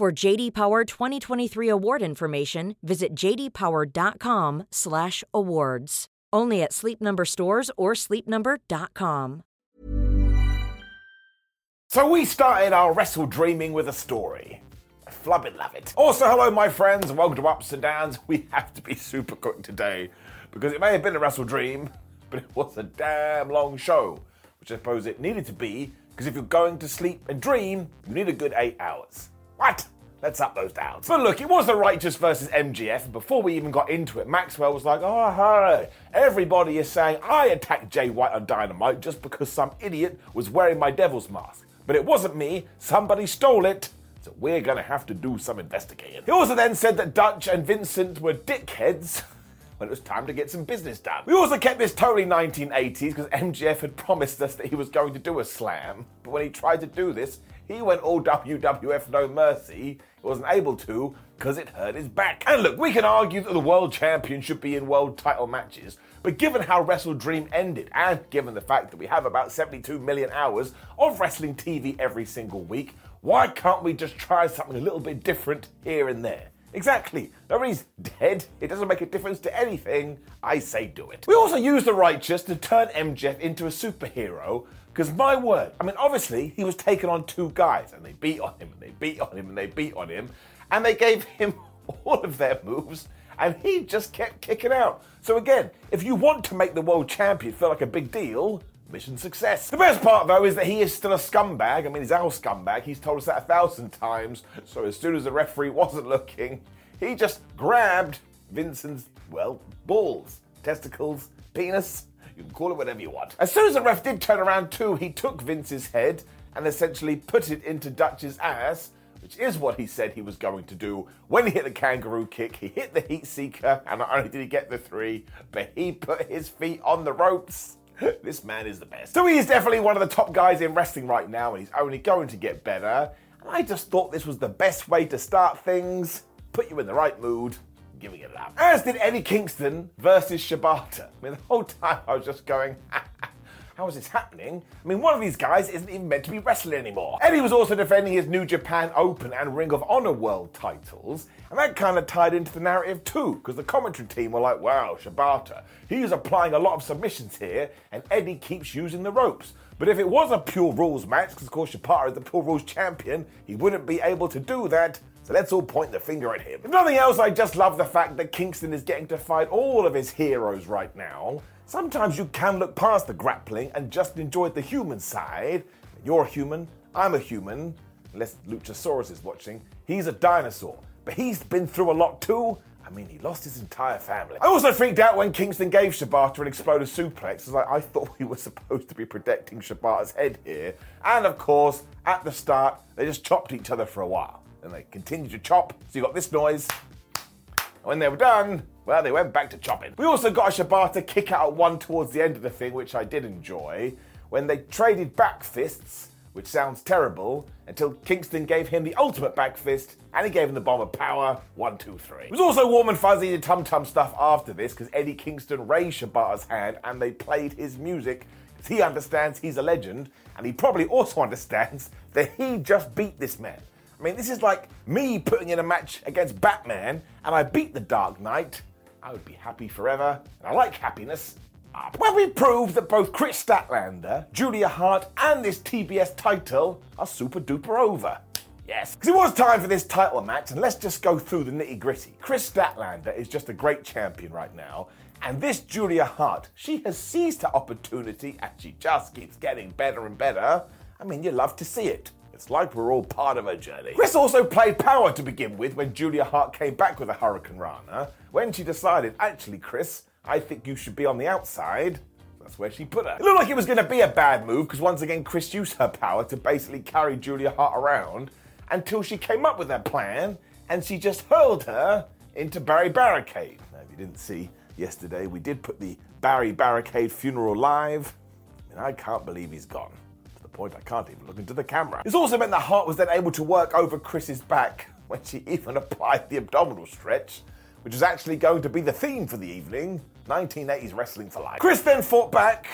For JD Power 2023 award information, visit jdpower.com/awards. Only at Sleep Number stores or sleepnumber.com. So we started our wrestle dreaming with a story. I flubbing love it. Also, hello, my friends, welcome to Ups and Downs. We have to be super quick today because it may have been a wrestle dream, but it was a damn long show, which I suppose it needed to be because if you're going to sleep and dream, you need a good eight hours. What? Let's up those downs. But look, it was the Righteous versus MJF, and before we even got into it, Maxwell was like, oh, everybody is saying I attacked Jay White on Dynamite just because some idiot was wearing my devil's mask. But it wasn't me, somebody stole it. So we're gonna have to do some investigating. He also then said that Dutch and Vincent were dickheads when it was time to get some business done. We also kept this totally 1980s because MJF had promised us that he was going to do a slam, but when he tried to do this, he went oh, all WWF no mercy. He wasn't able to because it hurt his back. And look, we can argue that the world champion should be in world title matches, but given how Wrestle Dream ended, and given the fact that we have about 72 million hours of wrestling TV every single week, why can't we just try something a little bit different here and there? Exactly. Nobody's dead. It doesn't make a difference to anything. I say do it. We also use the righteous to turn MJF into a superhero because my word, I mean, obviously, he was taking on two guys and they beat on him and they beat on him and they beat on him and they gave him all of their moves and he just kept kicking out. So, again, if you want to make the world champion feel like a big deal, mission success. The best part, though, is that he is still a scumbag. I mean, he's our scumbag. He's told us that a thousand times. So, as soon as the referee wasn't looking, he just grabbed Vincent's, well, balls, testicles, penis, you can call it whatever you want. As soon as the ref did turn around too, he took Vince's head and essentially put it into Dutch's ass, which is what he said he was going to do. When he hit the kangaroo kick, he hit the heat seeker, and not only did he get the three, but he put his feet on the ropes. this man is the best. So he is definitely one of the top guys in wrestling right now, and he's only going to get better. And I just thought this was the best way to start things, put you in the right mood, giving it up. As did Eddie Kingston versus Shibata. I mean, the whole time I was just going, how is this happening? I mean, one of these guys isn't even meant to be wrestling anymore. Eddie was also defending his New Japan Open and Ring of Honor World titles, and that kind of tied into the narrative too, because the commentary team were like, wow, Shibata, he's applying a lot of submissions here, and Eddie keeps using the ropes. But if it was a pure rules match, because of course Shibata is the pure rules champion, he wouldn't be able to do that, so let's all point the finger at him. If nothing else, I just love the fact that Kingston is getting to fight all of his heroes right now. Sometimes you can look past the grappling and just enjoy the human side. You're a human, I'm a human, unless Luchasaurus is watching. He's a dinosaur, but he's been through a lot too. I mean, he lost his entire family. I also freaked out when Kingston gave Shibata an exploder suplex, I, I thought we were supposed to be protecting Shibata's head here. And of course, at the start, they just chopped each other for a while. Then they continued to chop, so you got this noise. And when they were done, well, they went back to chopping. We also got a Shibata kick out one towards the end of the thing, which I did enjoy, when they traded back fists, which sounds terrible, until Kingston gave him the ultimate back fist, and he gave him the bomb of power. One, two, three. It was also warm and fuzzy and tum tum stuff after this, because Eddie Kingston raised Shibata's hand and they played his music, he understands he's a legend, and he probably also understands that he just beat this man. I mean, this is like me putting in a match against Batman and I beat the Dark Knight. I would be happy forever, and I like happiness. Well, we proved that both Kris Statlander, Julia Hart, and this TBS title are super duper over. Yes. Because it was time for this title match, and let's just go through the nitty gritty. Kris Statlander is just a great champion right now, and this Julia Hart, she has seized her opportunity and she just keeps getting better and better. I mean, you love to see it. It's like we're all part of a journey. Kris also played power to begin with when Julia Hart came back with a hurricanrana. When she decided, actually, Kris, I think you should be on the outside. That's where she put her. It looked like it was going to be a bad move because once again, Kris used her power to basically carry Julia Hart around. until she came up with her plan and she just hurled her into Barry Barricade. Now, if you didn't see yesterday, we did put the Barry Barricade funeral live, and I can't believe he's gone. Point I can't even look into the camera. This also meant that Hart was then able to work over Kris's back when she even applied the abdominal stretch, which is actually going to be the theme for the evening 1980s wrestling for life. Kris then fought back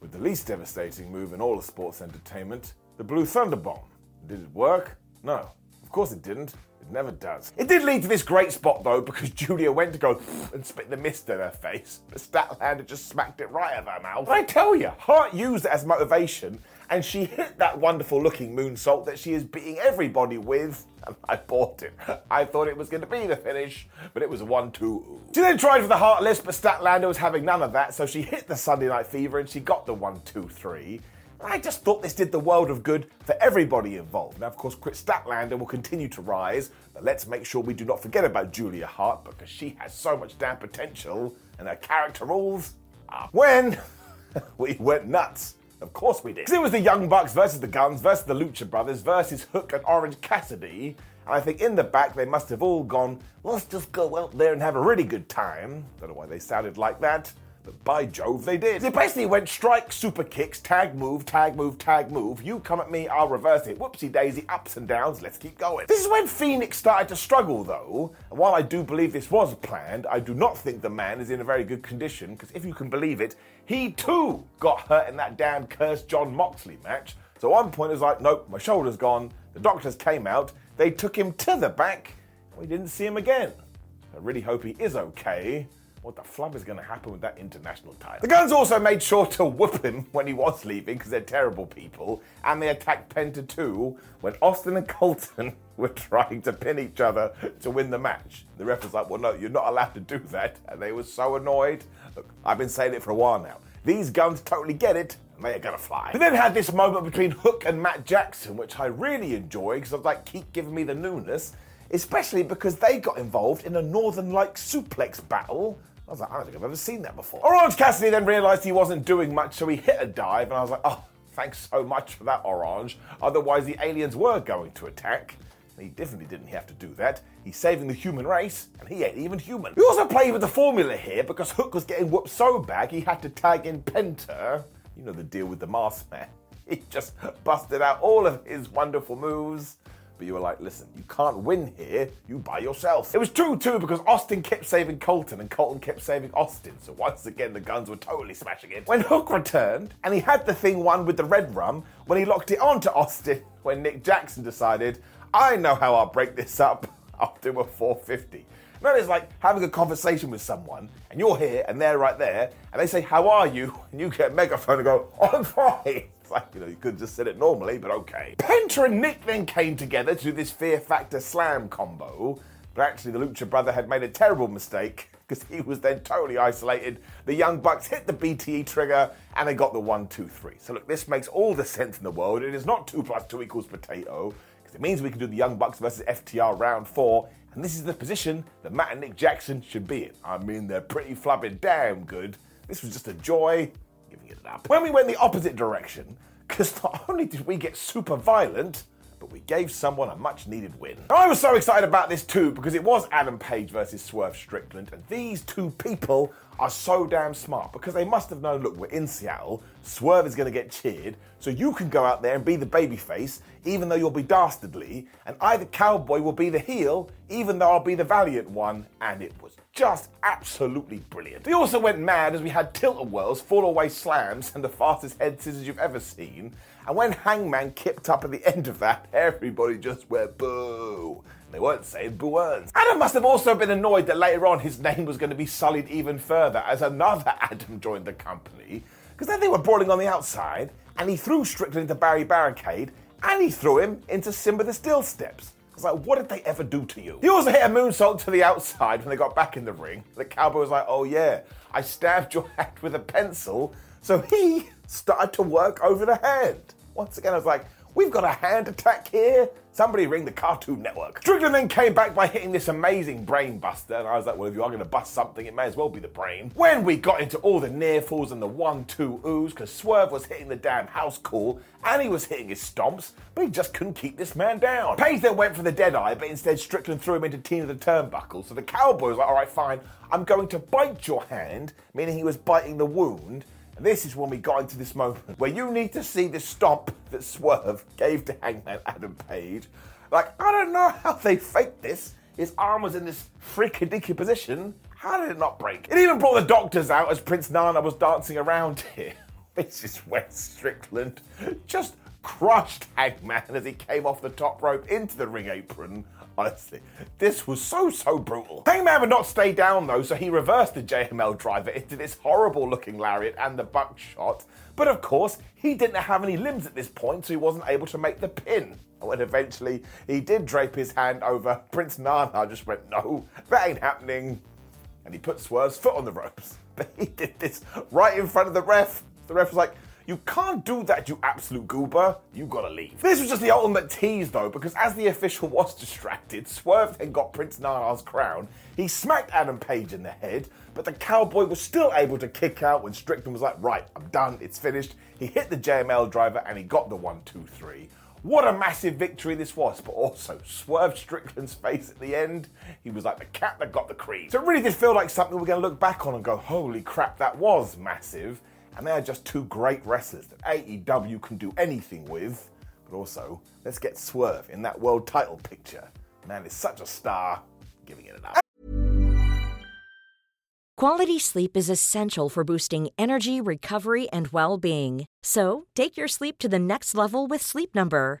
with the least devastating move in all of sports entertainment the Blue Thunder Bomb. Did it work? No. Of course it didn't. It never does. It did lead to this great spot though, because Julia went to go and spit the mist in her face, but Statlander just smacked it right out of her mouth. But I tell you, Hart used it as motivation, and she hit that wonderful looking moonsault that she is beating everybody with, and I bought it. I thought it was going to be the finish, but it was a 1 2. She then tried for the Heartless, but Statlander was having none of that, so she hit the Sunday Night Fever and she got the 1 2 3. I just thought this did the world of good for everybody involved. Now, of course, Kris Statlander will continue to rise, but let's make sure we do not forget about Julia Hart because she has so much damn potential and her character rules when we went nuts. Of course we did. Because it was the Young Bucks versus the Guns versus the Lucha Brothers versus Hook and Orange Cassidy. And I think in the back they must have all gone, let's just go out there and have a really good time. Don't know why they sounded like that. By Jove, they did. They basically went strike, super kicks, tag move, tag move, tag move. You come at me, I'll reverse it. Whoopsie daisy, ups and downs, let's keep going. This is when Fénix started to struggle, though. And while I do believe this was planned, I do not think the man is in a very good condition, because if you can believe it, he too got hurt in that damn cursed Jon Moxley match. So one point is like, nope, my shoulder's gone. The doctors came out, they took him to the back, we didn't see him again. I really hope he is okay what the flub is going to happen with that international title? The Guns also made sure to whoop him when he was leaving because they're terrible people, and they attacked Penta too when Austin and Colton were trying to pin each other to win the match. The ref was like, well, no, you're not allowed to do that, and they were so annoyed. Look, I've been saying it for a while now. These guns totally get it, and they are gonna fly. We then had this moment between Hook and Matt Jackson, which I really enjoyed because I like, keep giving me the newness especially because they got involved in a Northern Lights suplex battle I was like, I don't think I've ever seen that before. Orange Cassidy then realised he wasn't doing much, so he hit a dive, and I was like, oh, thanks so much for that, Orange. Otherwise, the aliens were going to attack. He definitely didn't have to do that. He's saving the human race, and he ain't even human. We also played with the formula here because Hook was getting whooped so bad he had to tag in Penta. You know the deal with the mask man. He just busted out all of his wonderful moves but you were like, listen, you can't win here, you by yourself. It was true too because Austin kept saving Colton and Colton kept saving Austin, so once again the guns were totally smashing it. When Hook returned, and he had the thing won with the red rum, when he locked it onto Austin, when Nick Jackson decided, I know how I'll break this up, I'll do a 450. No, it's like having a conversation with someone, and you're here and they're right there, and they say, How are you? And you get a megaphone and go, I'm fine. Like, you know, you could just said it normally, but okay. Penta and Nick then came together to this Fear Factor Slam combo, but actually the Lucha Brother had made a terrible mistake because he was then totally isolated. The Young Bucks hit the BTE trigger and they got the one, two, three. So look, this makes all the sense in the world. It is not two plus two equals potato because it means we can do the Young Bucks versus FTR round four. And this is the position that Matt and Nick Jackson should be in. I mean, they're pretty flubbing damn good. This was just a joy giving it up. When we went the opposite direction, because not only did we get super violent, but we gave someone a much needed win. I was so excited about this too because it was Adam Page versus Swerve Strickland, and these two people are so damn smart because they must have known look, we're in Seattle, Swerve is going to get cheered, so you can go out there and be the babyface, even though you'll be dastardly, and either Cowboy will be the heel, even though I'll be the valiant one, and it was just absolutely brilliant. We also went mad as we had tilt-a-whirls, fall-away slams, and the fastest head scissors you've ever seen. And when Hangman kicked up at the end of that, everybody just went boo. They weren't saying boo earns. Adam must have also been annoyed that later on his name was going to be sullied even further as another Adam joined the company. Because then they were brawling on the outside, and he threw Strickland into Barry Barricade, and he threw him into Simba the Steel Steps It's like, what did they ever do to you? He also hit a moonsault to the outside when they got back in the ring. The cowboy was like, oh yeah, I stabbed your head with a pencil. So he started to work over the hand. Once again, I was like, we've got a hand attack here. Somebody ring the Cartoon Network. Strickland then came back by hitting this amazing brain buster, and I was like, well, if you are going to bust something, it may as well be the brain. When we got into all the near falls and the one, two oohs, because Swerve was hitting the damn house call, and he was hitting his stomps, but he just couldn't keep this man down. Page then went for the dead eye, but instead Strickland threw him into Tina the Turnbuckle, so the cowboy was like, all right, fine, I'm going to bite your hand, meaning he was biting the wound, this is when we got into this moment where you need to see the stomp that Swerve gave to Hangman Adam Page. Like, I don't know how they faked this. His arm was in this freakadiki position. How did it not break? It even brought the doctors out as Prince Nana was dancing around here. This is where Strickland just crushed Hangman as he came off the top rope into the ring apron. Honestly, this was so, so brutal. Hangman would not stay down though, so he reversed the JML driver into this horrible looking lariat and the buckshot. But of course, he didn't have any limbs at this point, so he wasn't able to make the pin. Oh, when eventually he did drape his hand over, Prince Nana just went, No, that ain't happening. And he put Swerve's foot on the ropes. But he did this right in front of the ref. The ref was like, you can't do that, you absolute goober. You gotta leave. This was just the ultimate tease, though, because as the official was distracted, swerved and got Prince Nana's crown. He smacked Adam Page in the head, but the cowboy was still able to kick out when Strickland was like, right, I'm done, it's finished. He hit the JML driver and he got the one, two, three. What a massive victory this was, but also swerved Strickland's face at the end. He was like the cat that got the cream. So it really did feel like something we're going to look back on and go, holy crap, that was massive. And they are just two great wrestlers that AEW can do anything with. But also, let's get Swerve in that world title picture. Man is such a star. Giving it an up. Quality sleep is essential for boosting energy, recovery, and well being. So, take your sleep to the next level with Sleep Number.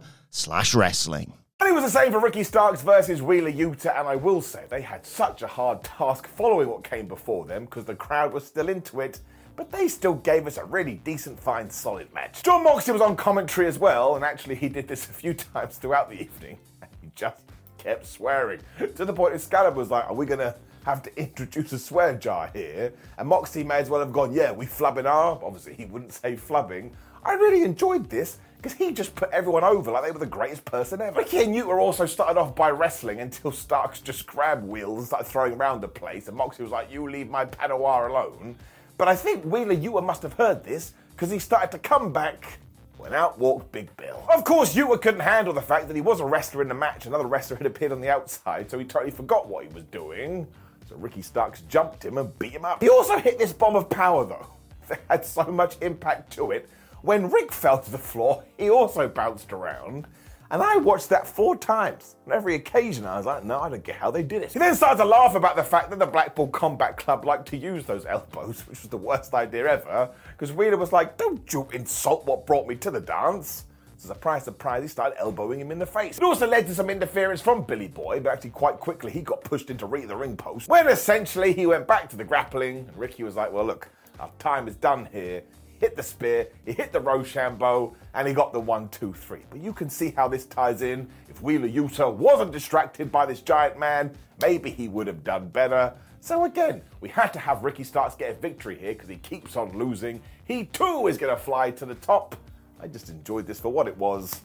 slash wrestling. And it was the same for Ricky Starks versus Wheeler Yuta, and I will say they had such a hard task following what came before them because the crowd was still into it, but they still gave us a really decent, fine, solid match. Jon Moxley was on commentary as well, and actually he did this a few times throughout the evening, he just kept swearing to the point Excalibur was like, "Are we gonna?" Have to introduce a swear jar here, and Moxley may as well have gone, Yeah, we flubbing are. Obviously, he wouldn't say flubbing. I really enjoyed this because he just put everyone over like they were the greatest person ever. Ricky and Yuta also started off by wrestling until Starks just grabbed wheels and started throwing around the place, and Moxley was like, You leave my Padawan alone. But I think Wheeler Yuta must have heard this because he started to come back when out walked Big Bill. Of course, Yuta couldn't handle the fact that he was a wrestler in the match. Another wrestler had appeared on the outside, so he totally forgot what he was doing. So Ricky Starks jumped him and beat him up. He also hit this bomb of power, though. That had so much impact to it. When Rick fell to the floor, he also bounced around. And I watched that four times. On every occasion, I was like, no, I don't get how they did it. He then started to laugh about the fact that the Blackpool Combat Club liked to use those elbows, which was the worst idea ever, because Wheeler was like, don't you insult what brought me to the dance. So surprise, surprise, he started elbowing him in the face. It also led to some interference from Billy Boy, but actually quite quickly he got pushed into the ring post, when essentially he went back to the grappling, and Ricky was like, well, look, our time is done here. Hit the spear, he hit the Roshambo, and he got the one, two, three. But you can see how this ties in. If Wheeler Yuta wasn't distracted by this giant man, maybe he would have done better. So again, we had to have Ricky Starks get a victory here because he keeps on losing. He too is going to fly to the top. I just enjoyed this for what it was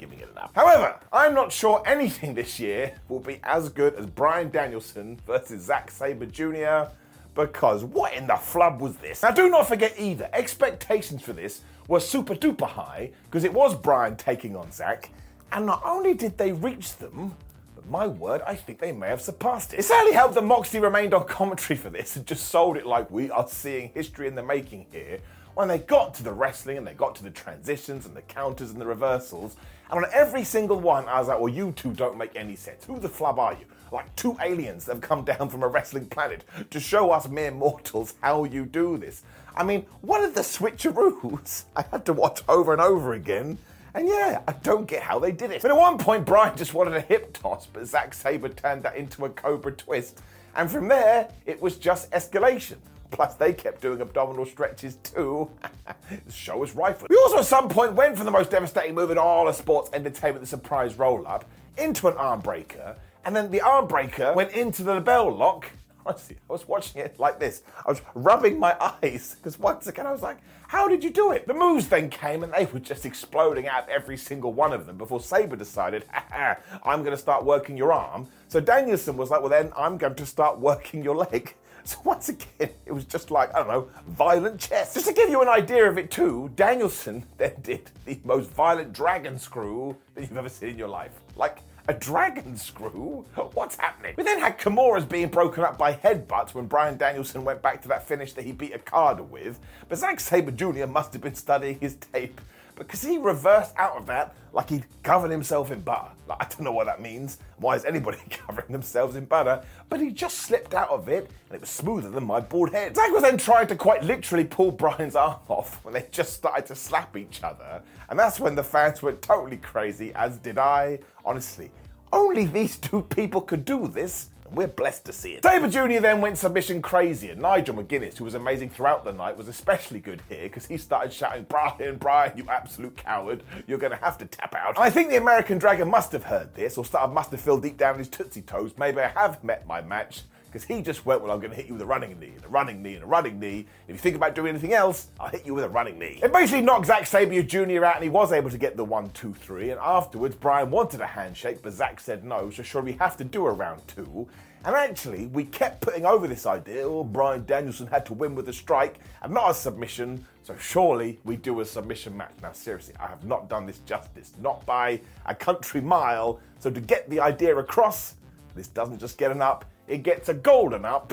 giving it enough. However, I'm not sure anything this year will be as good as Bryan Danielson versus Zack Sabre Jr. Because what in the flub was this? Now, do not forget either, expectations for this were super duper high because it was Bryan taking on Zack, and not only did they reach them, but my word, I think they may have surpassed it. It certainly helped that Moxie remained on commentary for this and just sold it like we are seeing history in the making here. When they got to the wrestling and they got to the transitions and the counters and the reversals, and on every single one, I was like, well, you two don't make any sense. Who the flub are you? Like two aliens that have come down from a wrestling planet to show us mere mortals how you do this. I mean, what are the switcheroos? I had to watch over and over again. And yeah, I don't get how they did it. But at one point, Bryan just wanted a hip toss, but Zack Sabre turned that into a Cobra twist. And from there, it was just escalation. Plus, they kept doing abdominal stretches too. the show was rife. We also at some point went for the most devastating move in all of sports entertainment, the surprise roll up, into an arm breaker. And then the arm breaker went into the bell lock. Honestly, I was watching it like this. I was rubbing my eyes because once again I was like, how did you do it? The moves then came and they were just exploding out every single one of them before Sabre decided, I'm going to start working your arm. So Danielson was like, well, then I'm going to start working your leg. So once again, it was just like, I don't know, violent chess. Just to give you an idea of it too, Danielson then did the most violent dragon screw that you've ever seen in your life. Like, a dragon screw? What's happening? We then had Kimuras being broken up by headbutts when Bryan Danielson went back to that finish that he beat Okada with. But Zack Sabre Jr. must have been studying his tape because he reversed out of that like he'd covered himself in butter. Like, I don't know what that means. Why is anybody covering themselves in butter? But he just slipped out of it, and it was smoother than my bald head. Zack was then trying to quite literally pull Bryan's arm off when they just started to slap each other, and that's when the fans went totally crazy, as did I. Honestly, only these two people could do this. We're blessed to see it. Sabre Jr. then went submission crazy, and Nigel McGuinness, who was amazing throughout the night, was especially good here because he started shouting, Bryan, Brian, you absolute coward, you're going to have to tap out. I think the American Dragon must have heard this, or started, must have felt deep down his Tootsie Toes, maybe I have met my match, because he just went, Well, I'm going to hit you with a running knee, and a running knee, and a running knee. If you think about doing anything else, I'll hit you with a running knee. It basically knocked Zack Sabre Jr. out, and he was able to get the one, two, three. And afterwards, Bryan wanted a handshake, but Zack said no, so sure we have to do a round two. And actually, we kept putting over this idea, oh, Bryan Danielson had to win with a strike and not a submission, so surely we do a submission match. Now, seriously, I have not done this justice, not by a country mile. So to get the idea across, this doesn't just get an up, it gets a golden up.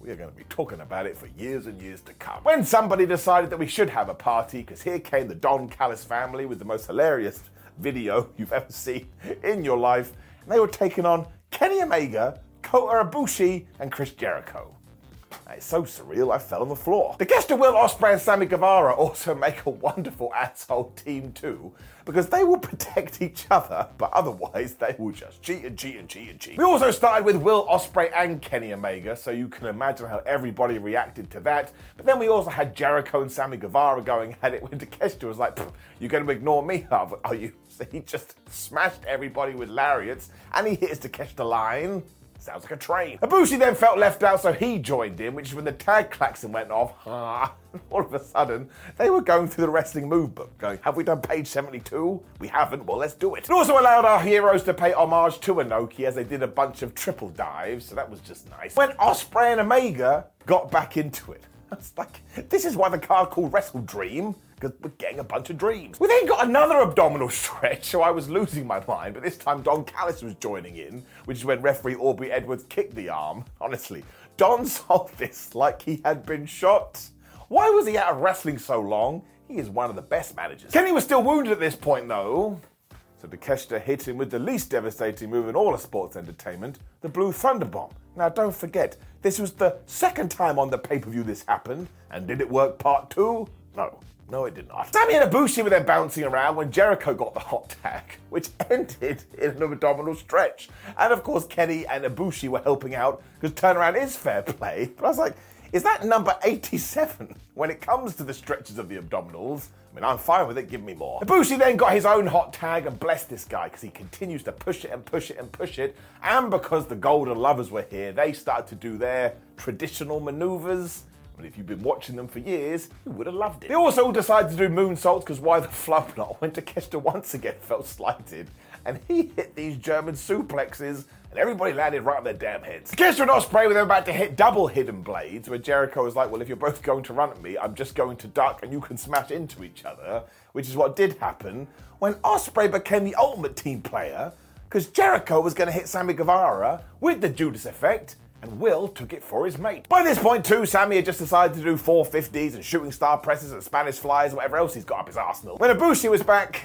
We are going to be talking about it for years and years to come. When somebody decided that we should have a party, because here came the Don Callis family with the most hilarious video you've ever seen in your life, and they were taking on Kenny Omega, Kota Ibushi, and Chris Jericho. It's so surreal, I fell on the floor. The guest of Will Ospreay and Sammy Guevara also make a wonderful asshole team too, because they will protect each other, but otherwise they will just cheat and cheat and cheat and cheat. We also started with Will Ospreay and Kenny Omega, so you can imagine how everybody reacted to that. But then we also had Jericho and Sammy Guevara going at it when Takeshita was like, "You're going to ignore me? Are you?" So he just smashed everybody with lariats, and he hits Takeshita line. Sounds like a train. Ibushi then felt left out, so he joined in, which is when the tag klaxon went off. All of a sudden, they were going through the wrestling move book, going, Have we done page 72? We haven't. Well, let's do it. It also allowed our heroes to pay homage to Inoki as they did a bunch of triple dives, so that was just nice. When Ospreay and Omega got back into it, Was like, This is why the card called Wrestle Dream because we're getting a bunch of dreams. We then got another abdominal stretch, so I was losing my mind, but this time Don Callis was joining in, which is when referee Aubrey Edwards kicked the arm. Honestly, Don solved this like he had been shot. Why was he out of wrestling so long? He is one of the best managers. Kenny was still wounded at this point, though. So Takeshita hit him with the least devastating move in all of sports entertainment, the Blue Thunder Bomb. Now, don't forget, this was the second time on the pay per view this happened, and did it work part two? No. No, it did not. Sammy and Ibushi were then bouncing around when Jericho got the hot tag, which ended in an abdominal stretch. And of course, Kenny and Ibushi were helping out because turnaround is fair play. But I was like, is that number 87 when it comes to the stretches of the abdominals. I mean, I'm fine with it, give me more. Ibushi then got his own hot tag and blessed this guy because he continues to push it and push it and push it. And because the Golden Lovers were here, they started to do their traditional maneuvers. But if you've been watching them for years, you would have loved it. They also decided to do moonsaults because why the flub not when Takeshita once again felt slighted and he hit these German suplexes and everybody landed right on their damn heads. And Ospreay were then about to hit double hidden blades where Jericho was like, well, if you're both going to run at me, I'm just going to duck and you can smash into each other, which is what did happen when Ospreay became the ultimate team player because Jericho was going to hit Sammy Guevara with the Judas effect and Will took it for his mate. By this point, too, Sammy had just decided to do 450s and shooting star presses and Spanish flies and whatever else he's got up his arsenal. When Ibushi was back,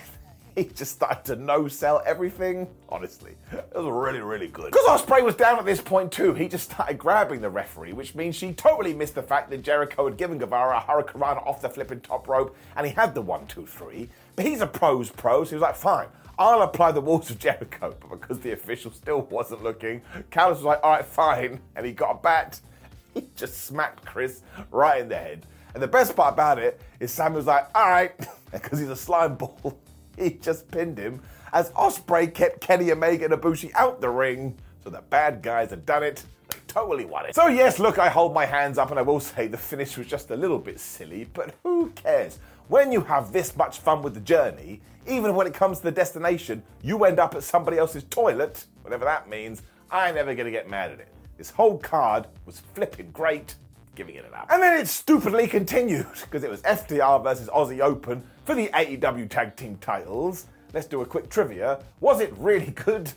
he just started to no sell everything. Honestly, it was really, really good. Because Ospreay was down at this point too, he just started grabbing the referee, which means she totally missed the fact that Jericho had given Guevara a hurricane off the flipping top rope, and he had the one, two, three. But he's a pro's pro, so he was like, fine. I'll apply the walls of Jericho, but because the official still wasn't looking, Callis was like, all right, fine, and he got a bat. He just smacked Chris right in the head. And the best part about it is Sam was like, all right, because he's a slime ball, he just pinned him as Ospreay kept Kenny Omega and Ibushi out the ring. So the bad guys had done it. They totally won it. So yes, look, I hold my hands up and I will say the finish was just a little bit silly, but who cares? When you have this much fun with the journey, even when it comes to the destination, you end up at somebody else's toilet, whatever that means, I'm never gonna get mad at it. This whole card was flipping great, giving it an up. And then it stupidly continued, because it was FTR versus Aussie Open for the AEW Tag Team titles. Let's do a quick trivia. Was it really good?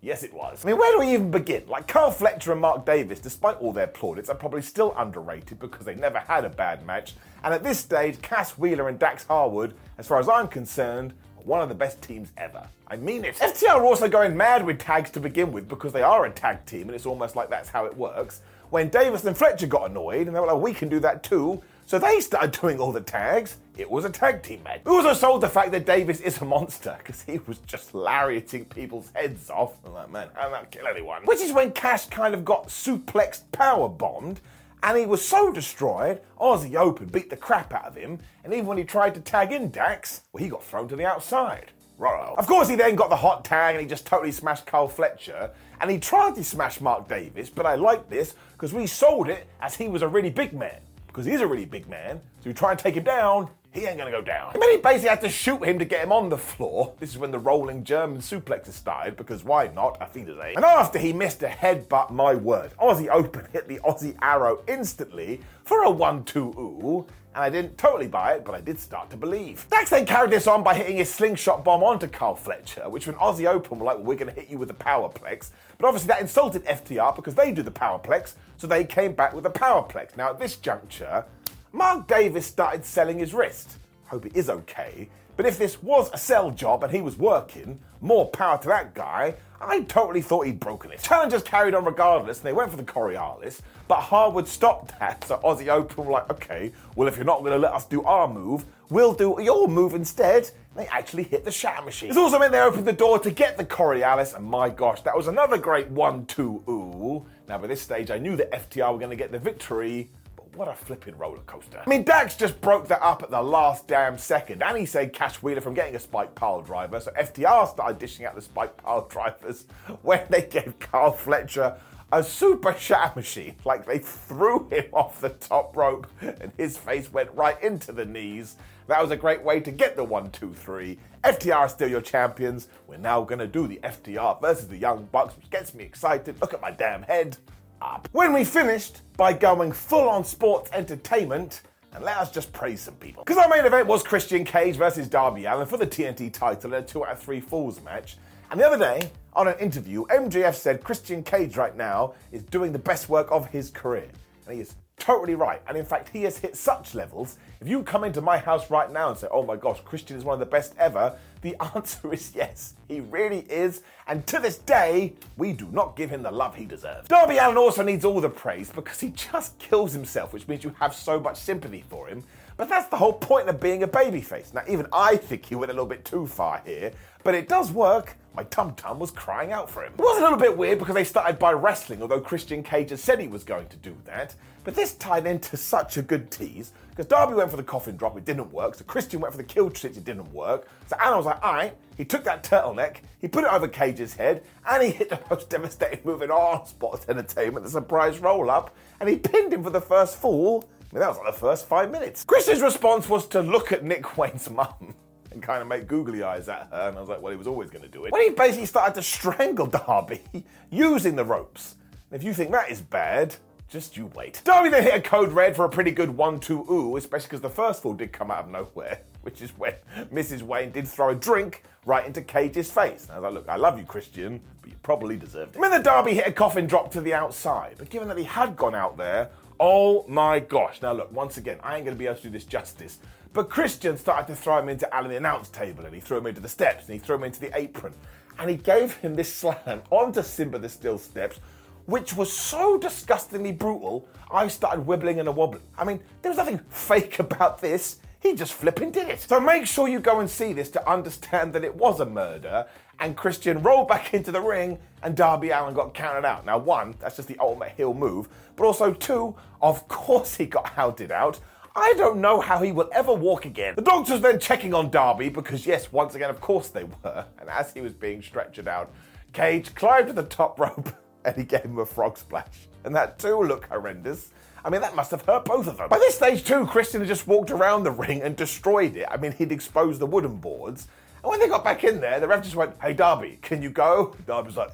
Yes, it was. I mean, where do we even begin? Like, Kyle Fletcher and Mark Davis, despite all their plaudits, are probably still underrated because they never had a bad match. And at this stage, Cash Wheeler and Dax Harwood, as far as I'm concerned, are one of the best teams ever. I mean it. FTR are also going mad with tags to begin with because they are a tag team and it's almost like that's how it works. When Davis and Fletcher got annoyed and they were like, we can do that too, so they started doing all the tags. It was a tag team match. We also sold the fact that Davis is a monster because he was just lariating people's heads off. I'm like, man, how that kill anyone? Which is when Cash kind of got suplexed power bombed. And he was so destroyed, Aussie Open beat the crap out of him, and even when he tried to tag in Dax, well, he got thrown to the outside. Right. Of course, he then got the hot tag and he just totally smashed Kyle Fletcher. And he tried to smash Mark Davis, but I like this because we sold it as he was a really big man because he's a really big man. So you try and take him down, he ain't gonna go down. And then he basically had to shoot him to get him on the floor. This is when the rolling German suplexes started, because why not? I think it's And after he missed a headbutt, my word, Aussie Open hit the Aussie Arrow instantly for a 1 2 ooh. And I didn't totally buy it, but I did start to believe. Dax then carried this on by hitting his slingshot bomb onto Kyle Fletcher, which when Aussie Open were like, well, we're going to hit you with the Powerplex. But obviously that insulted FTR because they do the Powerplex, so they came back with the Powerplex. Now at this juncture, Mark Davis started selling his wrist. Hope it is okay. But if this was a sell job and he was working, more power to that guy. I totally thought he'd broken it. Challengers carried on regardless, and they went for the Coriolis, but Harwood stopped that, so Aussie Open were like, okay, well, if you're not going to let us do our move, we'll do your move instead. They actually hit the shatter machine. This also meant they opened the door to get the Coriolis, and my gosh, that was another great 1 2 ooh. Now, by this stage, I knew that FTR were going to get the victory, what a flipping roller coaster. I mean, Dax just broke that up at the last damn second, and he saved Cash Wheeler from getting a spike pile driver, so FTR started dishing out the spike pile drivers when they gave Kyle Fletcher a super shatter machine. Like they threw him off the top rope and his face went right into the knees. That was a great way to get the one, two, three. FTR are still your champions. We're now gonna do the FTR versus the Young Bucks, which gets me excited. Look at my damn head up. When we finished by going full on sports entertainment, and let us just praise some people. Because our main event was Christian Cage versus Darby Allin for the TNT title in a 2 out of 3 Falls match. And the other day, on an interview, MJF said Christian Cage right now is doing the best work of his career. And he is totally right. And in fact, he has hit such levels. If you come into my house right now and say, oh my gosh, Christian is one of the best ever, the answer is yes, he really is. And to this day, we do not give him the love he deserves. Darby Allin also needs all the praise because he just kills himself, which means you have so much sympathy for him. But that's the whole point of being a babyface. Now, even I think he went a little bit too far here, but it does work. My tum tum was crying out for him. It was a little bit weird because they started by wrestling, although Christian Cage had said he was going to do that. But this tied into such a good tease because Darby went for the coffin drop, it didn't work. So Christian went for the kill switch, it didn't work. So Anna was like, all right. He took that turtleneck, he put it over Cage's head, and he hit the most devastating move in all sports entertainment, the surprise roll up, and he pinned him for the first fall. I mean, that was like the first five minutes. Chris's response was to look at Nick Wayne's mum and kind of make googly eyes at her. And I was like, well, he was always going to do it. When he basically started to strangle Darby using the ropes. And if you think that is bad, just you wait. Darby then hit a code red for a pretty good 1 2 ooh, especially because the first fall did come out of nowhere, which is when Mrs. Wayne did throw a drink right into Cage's face. And I was like, look, I love you, Christian, but you probably deserved it. I mean, the Darby hit a coffin drop to the outside, but given that he had gone out there, oh my gosh. Now, look, once again, I ain't going to be able to do this justice. But Christian started to throw him into Alan the announce table, and he threw him into the steps, and he threw him into the apron. And he gave him this slam onto Simba the Steel Steps, which was so disgustingly brutal, I started wibbling and a wobbling. I mean, there was nothing fake about this. He just flipping did it. So make sure you go and see this to understand that it was a murder. And Christian rolled back into the ring, and Darby Allin got counted out. Now, one, that's just the ultimate heel move. But also, two, of course he got hounded out. I don't know how he will ever walk again. The doctors then checking on Darby because, yes, once again, of course they were. And as he was being stretchered out, Cage climbed to the top rope and he gave him a frog splash. And that too looked horrendous. I mean, that must have hurt both of them. By this stage, too, Christian had just walked around the ring and destroyed it. I mean, he'd exposed the wooden boards. And when they got back in there, the ref just went, Hey, Darby, can you go? Darby was like,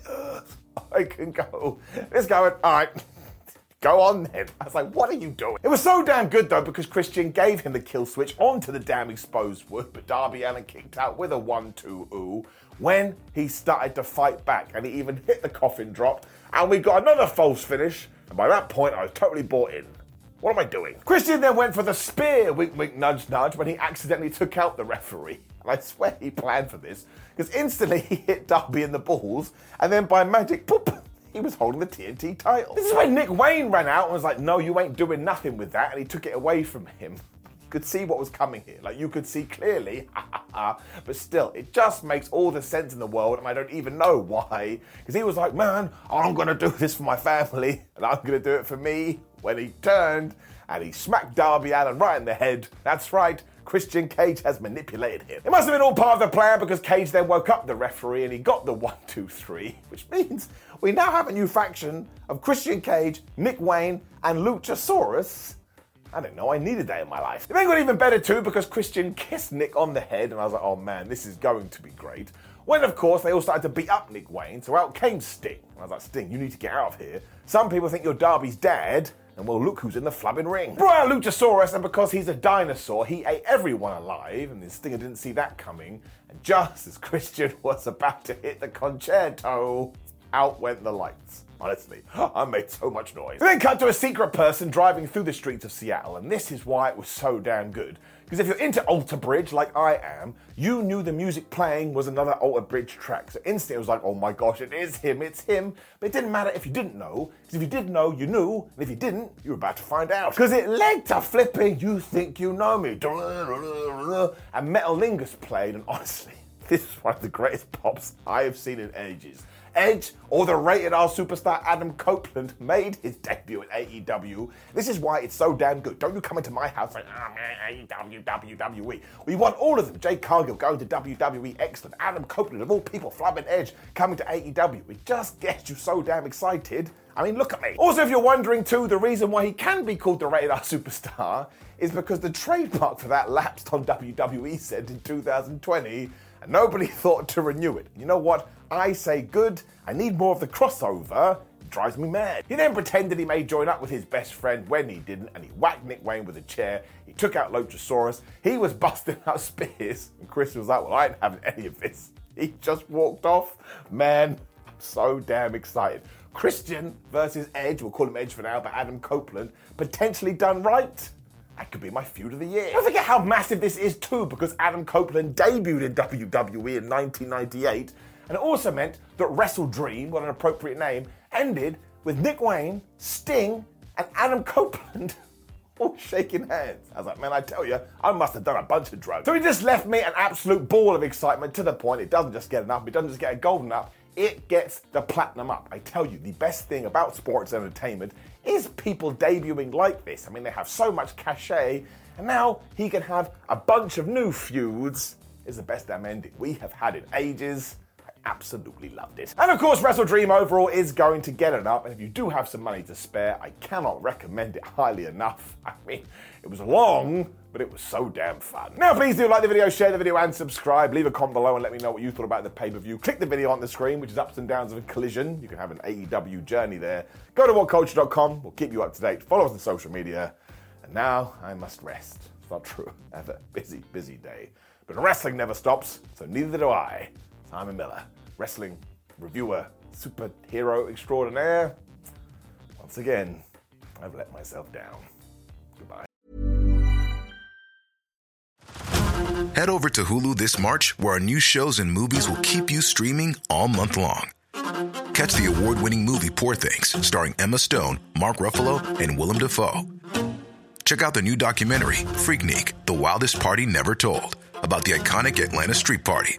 I can go. Guy went, All right. Go on then. I was like, what are you doing? It was so damn good though because Christian gave him the kill switch onto the damn exposed wood, but Darby Allin kicked out with a 1 2 ooh when he started to fight back and he even hit the coffin drop and we got another false finish. And by that point, I was totally bought in. What am I doing? Christian then went for the spear, wink, wink, nudge, nudge, when he accidentally took out the referee. And I swear he planned for this because instantly he hit Darby in the balls and then by magic, poop, he was holding the TNT title. This is when Nick Wayne ran out and was like, no, you ain't doing nothing with that. And he took it away from him. Could see what was coming here. Like you could see clearly, but still, it just makes all the sense in the world, and I don't even know why. Because he was like, man, I'm gonna do this for my family, and I'm gonna do it for me. When he turned and he smacked Darby Allin right in the head. That's right, Christian Cage has manipulated him. It must have been all part of the plan because Cage then woke up the referee and he got the one, two, three, which means we now have a new faction of Christian Cage, Nick Wayne, and Luchasaurus. I didn't know I needed that in my life. It then got even better too because Christian kissed Nick on the head, and I was like, oh man, this is going to be great. When, of course, they all started to beat up Nick Wayne, so out came Sting. I was like, Sting, you need to get out of here. Some people think you're Darby's dad, and well, look who's in the flabbing ring. Brought Luchasaurus, and because he's a dinosaur, he ate everyone alive, and the Stinger didn't see that coming. And just as Christian was about to hit the concerto, out went the lights. Honestly, I made so much noise. And then cut to a secret person driving through the streets of Seattle, and this is why it was so damn good. Because if you're into Alter Bridge like I am, you knew the music playing was another Alter Bridge track. So instantly it was like, oh my gosh, it is him, it's him. But it didn't matter if you didn't know, because if you did know, you knew, and if you didn't, you were about to find out. Because it led to flipping You Think You Know Me. And Metalingus played, and honestly, this is one of the greatest pops I have seen in ages. Edge or the rated R superstar Adam Copeland made his debut at AEW. This is why it's so damn good. Don't you come into my house like, oh man, AEW, WWE. We want all of them. Jade Cargill going to WWE, excellent. Adam Copeland, of all people, flabbing Edge coming to AEW. It just gets you so damn excited. I mean, look at me. Also, if you're wondering too, the reason why he can be called the rated R superstar is because the trademark for that lapsed on WWE said in 2020 and nobody thought to renew it. You know what? I say good. I need more of the crossover. It drives me mad. He then pretended he may join up with his best friend when he didn't, and he whacked Nick Wayne with a chair. He took out Luchasaurus. He was busting out spears, and Chris was like, "Well, I ain't having any of this." He just walked off. Man, I'm so damn excited. Christian versus Edge, we'll call him Edge for now, but Adam Copeland, potentially done right. That could be my feud of the year. Don't forget how massive this is too, because Adam Copeland debuted in WWE in 1998, and it also meant that Wrestle Dream, what an appropriate name, ended with Nick Wayne, Sting, and Adam Copeland all shaking hands. I was like, man, I tell you, I must have done a bunch of drugs. So he just left me an absolute ball of excitement to the point it doesn't just get up, it doesn't just get a golden up, it gets the platinum up. I tell you, the best thing about sports entertainment is people debuting like this. I mean, they have so much cachet, and now he can have a bunch of new feuds. Is the best damn ending we have had in ages absolutely loved it. And of course, Wrestle Dream overall is going to get it up. And if you do have some money to spare, I cannot recommend it highly enough. I mean, it was long, but it was so damn fun. Now, please do like the video, share the video, and subscribe. Leave a comment below and let me know what you thought about the pay per view. Click the video on the screen, which is ups and downs of a collision. You can have an AEW journey there. Go to whatculture.com. We'll keep you up to date. Follow us on social media. And now I must rest. It's not true. I have a busy, busy day. But wrestling never stops, so neither do I. Simon Miller, wrestling reviewer, superhero extraordinaire. Once again, I've let myself down. Goodbye. Head over to Hulu this March, where our new shows and movies will keep you streaming all month long. Catch the award winning movie Poor Things, starring Emma Stone, Mark Ruffalo, and Willem Dafoe. Check out the new documentary, Freaknik The Wildest Party Never Told, about the iconic Atlanta Street Party.